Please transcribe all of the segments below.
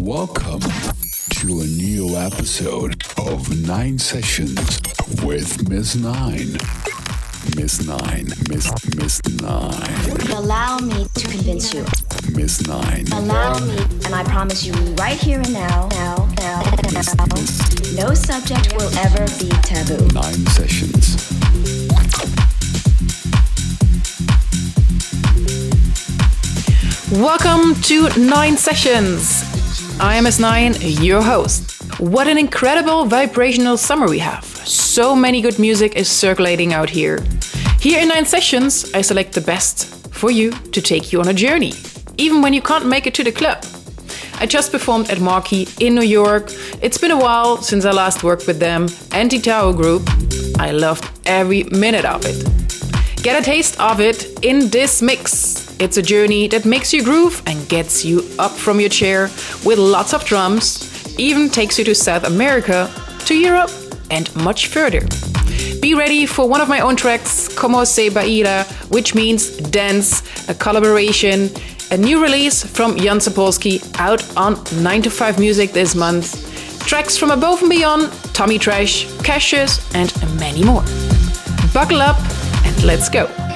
Welcome to a new episode of Nine Sessions with Miss Nine. Miss Nine, Miss Miss Nine. Allow me to convince you. Miss Nine. Allow me, and I promise you right here and now, now, now, Miss, now, Miss no subject will ever be taboo. Nine Sessions. Welcome to Nine Sessions. I am S9, your host. What an incredible vibrational summer we have. So many good music is circulating out here. Here in Nine Sessions, I select the best for you to take you on a journey, even when you can't make it to the club. I just performed at Marquee in New York. It's been a while since I last worked with them, Anti Tao Group. I loved every minute of it. Get a taste of it in this mix. It's a journey that makes you groove and gets you up from your chair with lots of drums, even takes you to South America, to Europe, and much further. Be ready for one of my own tracks, Como Se Baila, which means dance, a collaboration, a new release from Jan Sapolsky out on 9 to 5 Music this month. Tracks from Above and Beyond, Tommy Trash, Cassius, and many more. Buckle up and let's go.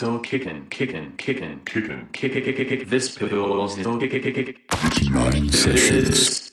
still kicking, kicking, kicking, kicking, kicking, kicking. This pill's still kicking, kicking. kicking. not in sessions.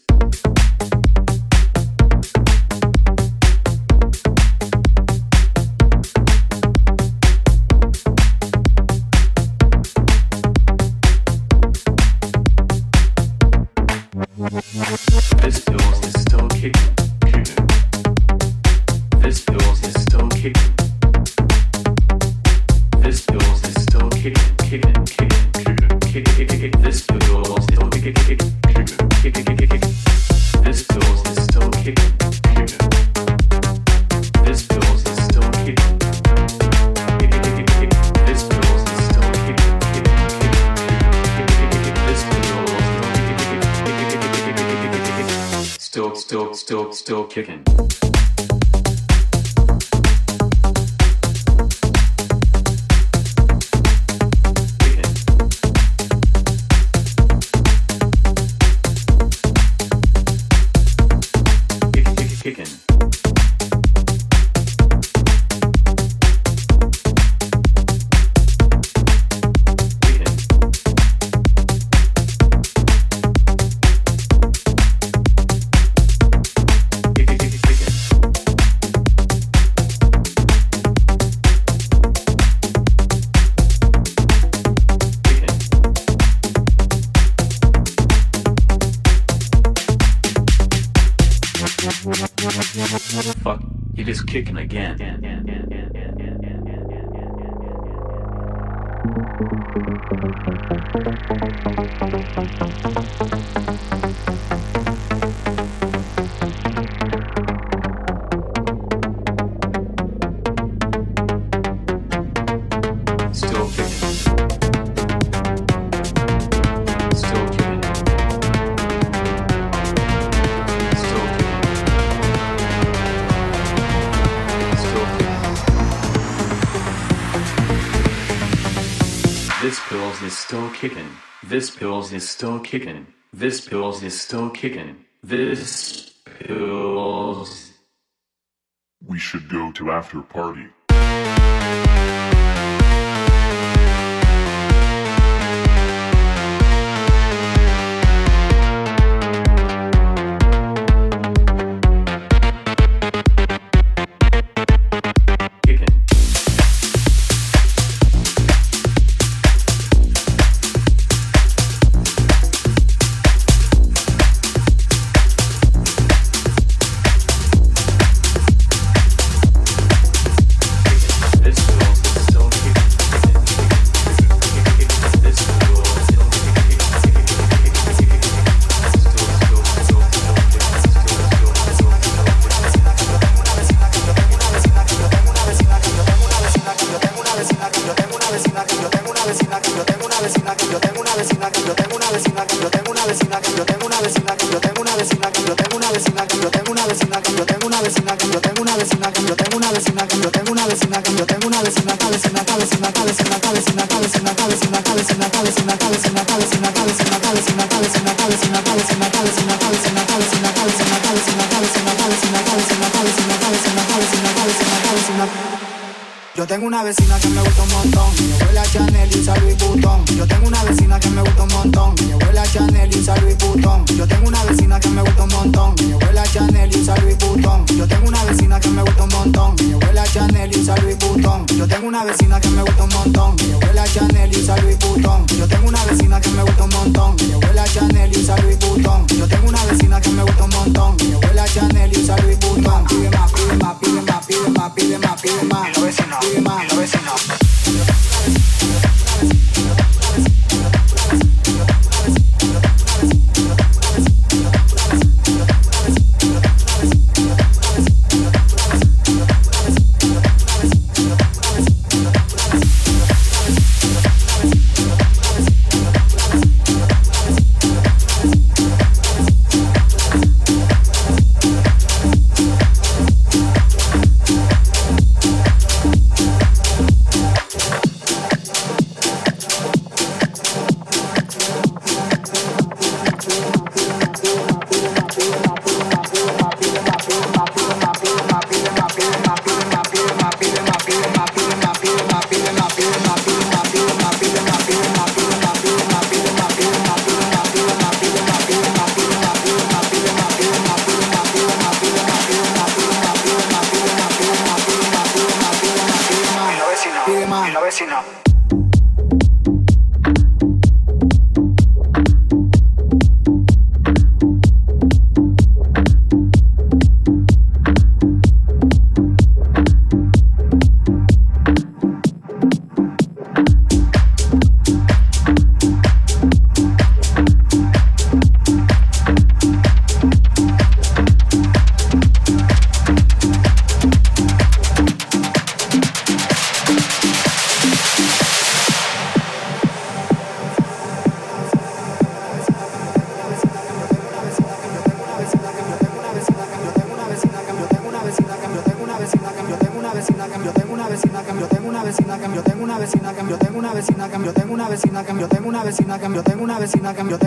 kicking. This pills is still kicking. This pills is still kicking. This pills. We should go to after party. usa Louis Vuitton. Yo tengo una vecina que me gusta un montón. Mi abuela Chanel y usa Louis Vuitton. Yo tengo una vecina que me gusta un montón. Mi abuela Chanel y usa Louis Vuitton. Yo tengo una vecina que me gusta un montón. Mi abuela Chanel y usa Louis Vuitton. Yo tengo una vecina que me gusta un montón. vecina que. Yo te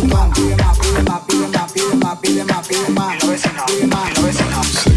put one, put him up, put him up, put him up, put him up, put him up, put him up. You know it's enough. You know it's enough.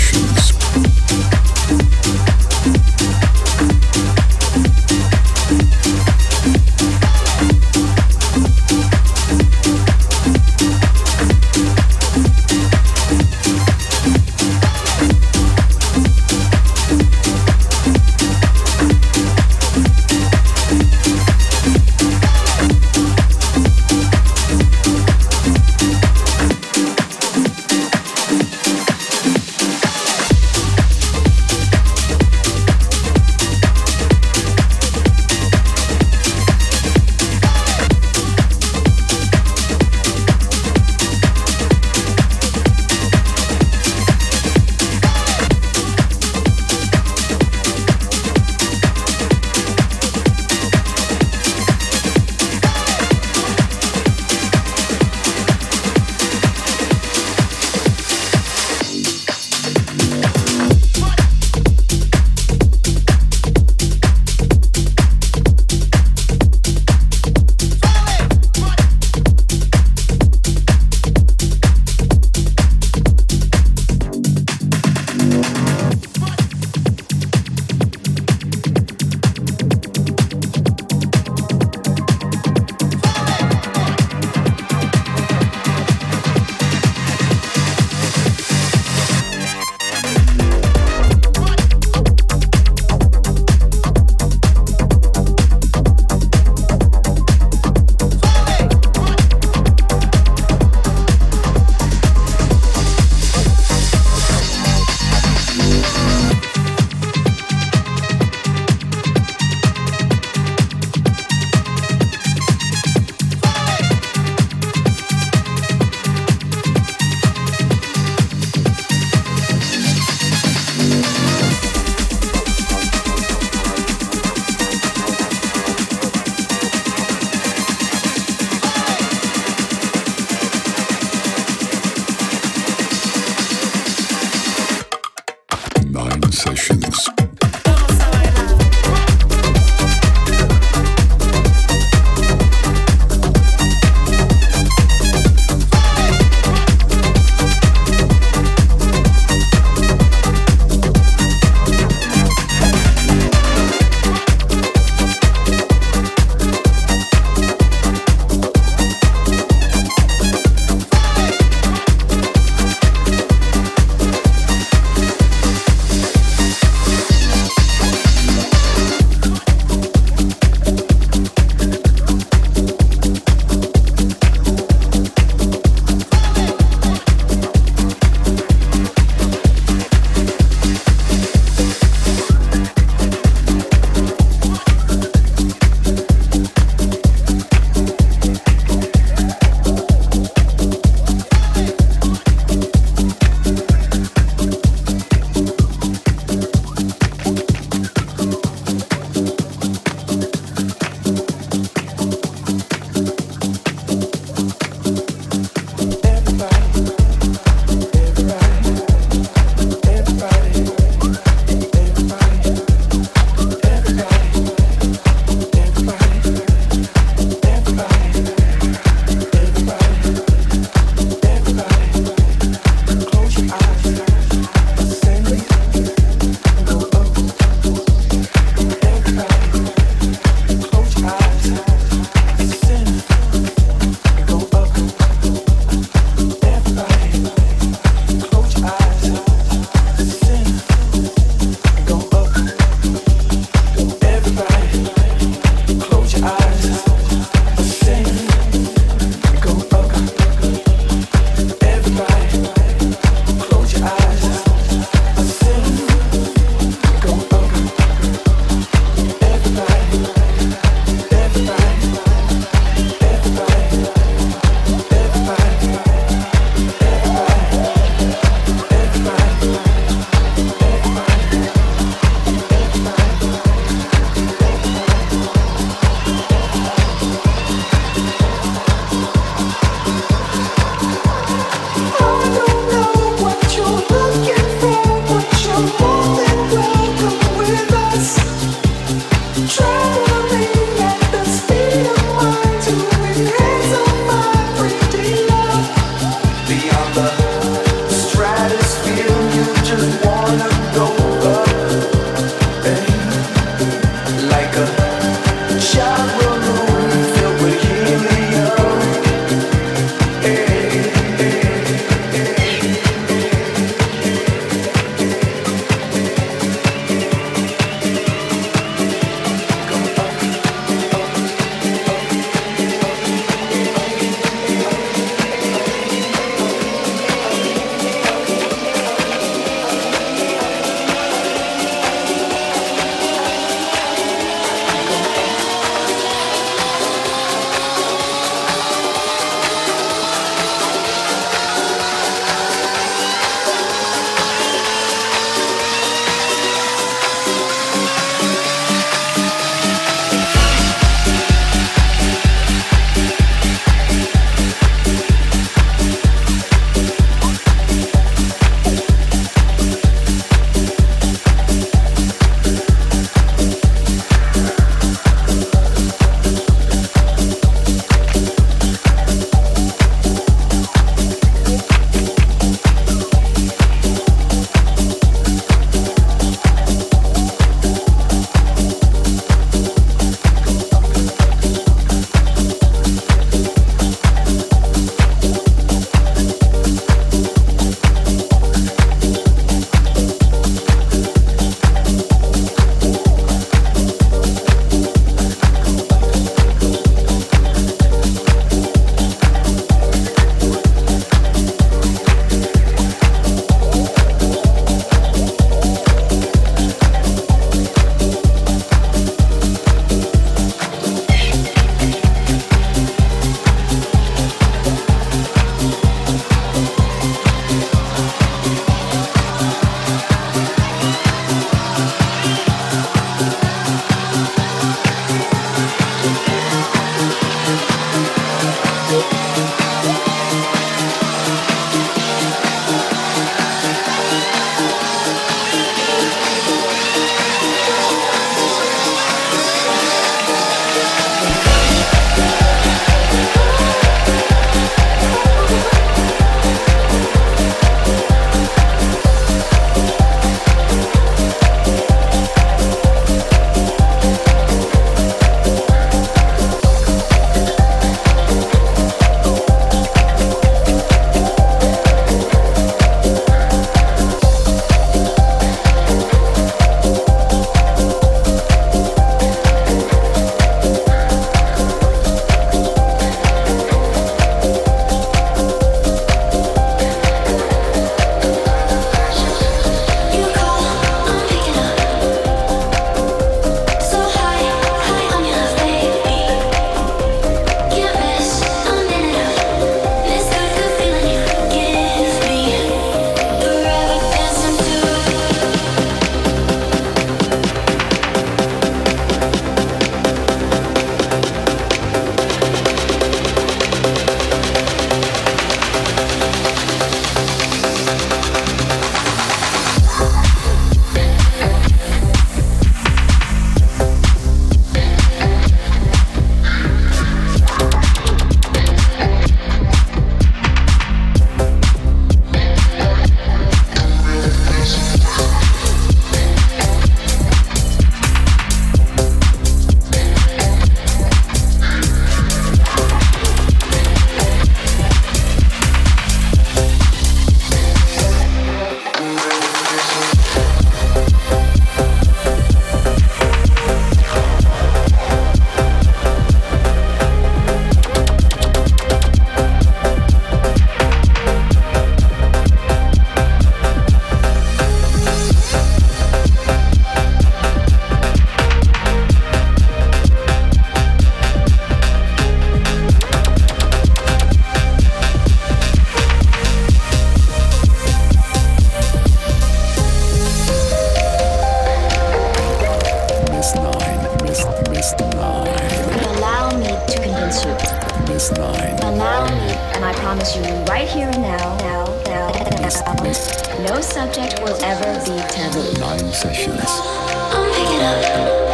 Miss Nine. Allow me, and I promise you right here and now, now, now, now, no subject will ever be taboo. Nine sessions. I'll pick it up.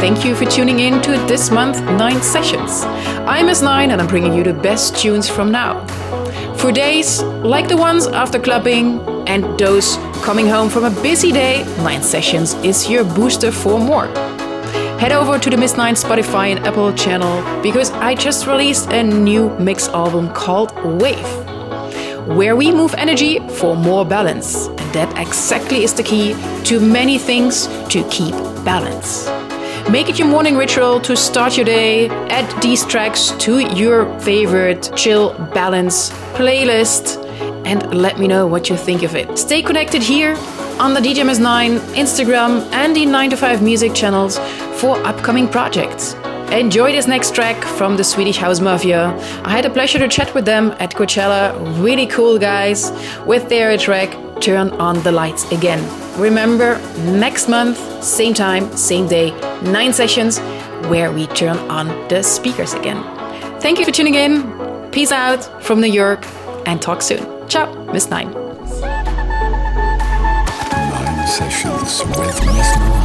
Thank you for tuning in to this month 9 sessions. I'm S9 and I'm bringing you the best tunes from now. For days like the ones after clubbing and those coming home from a busy day, 9 sessions is your booster for more. Head over to the Miss 9 Spotify and Apple channel because I just released a new mix album called Wave, where we move energy for more balance. And that exactly is the key to many things to keep balance. Make it your morning ritual to start your day. Add these tracks to your favorite chill balance playlist and let me know what you think of it. Stay connected here on the DJMS9, Instagram, and the 9 to 5 music channels for upcoming projects. Enjoy this next track from the Swedish House Mafia. I had a pleasure to chat with them at Coachella. Really cool guys with their track Turn on the Lights Again. Remember, next month, same time, same day, 9 sessions where we turn on the speakers again. Thank you for tuning in. Peace out from New York and talk soon. Ciao, Miss Nine. Nine sessions with Miss Nine.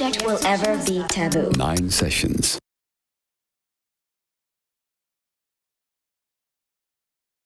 Subject will ever be taboo. Nine sessions.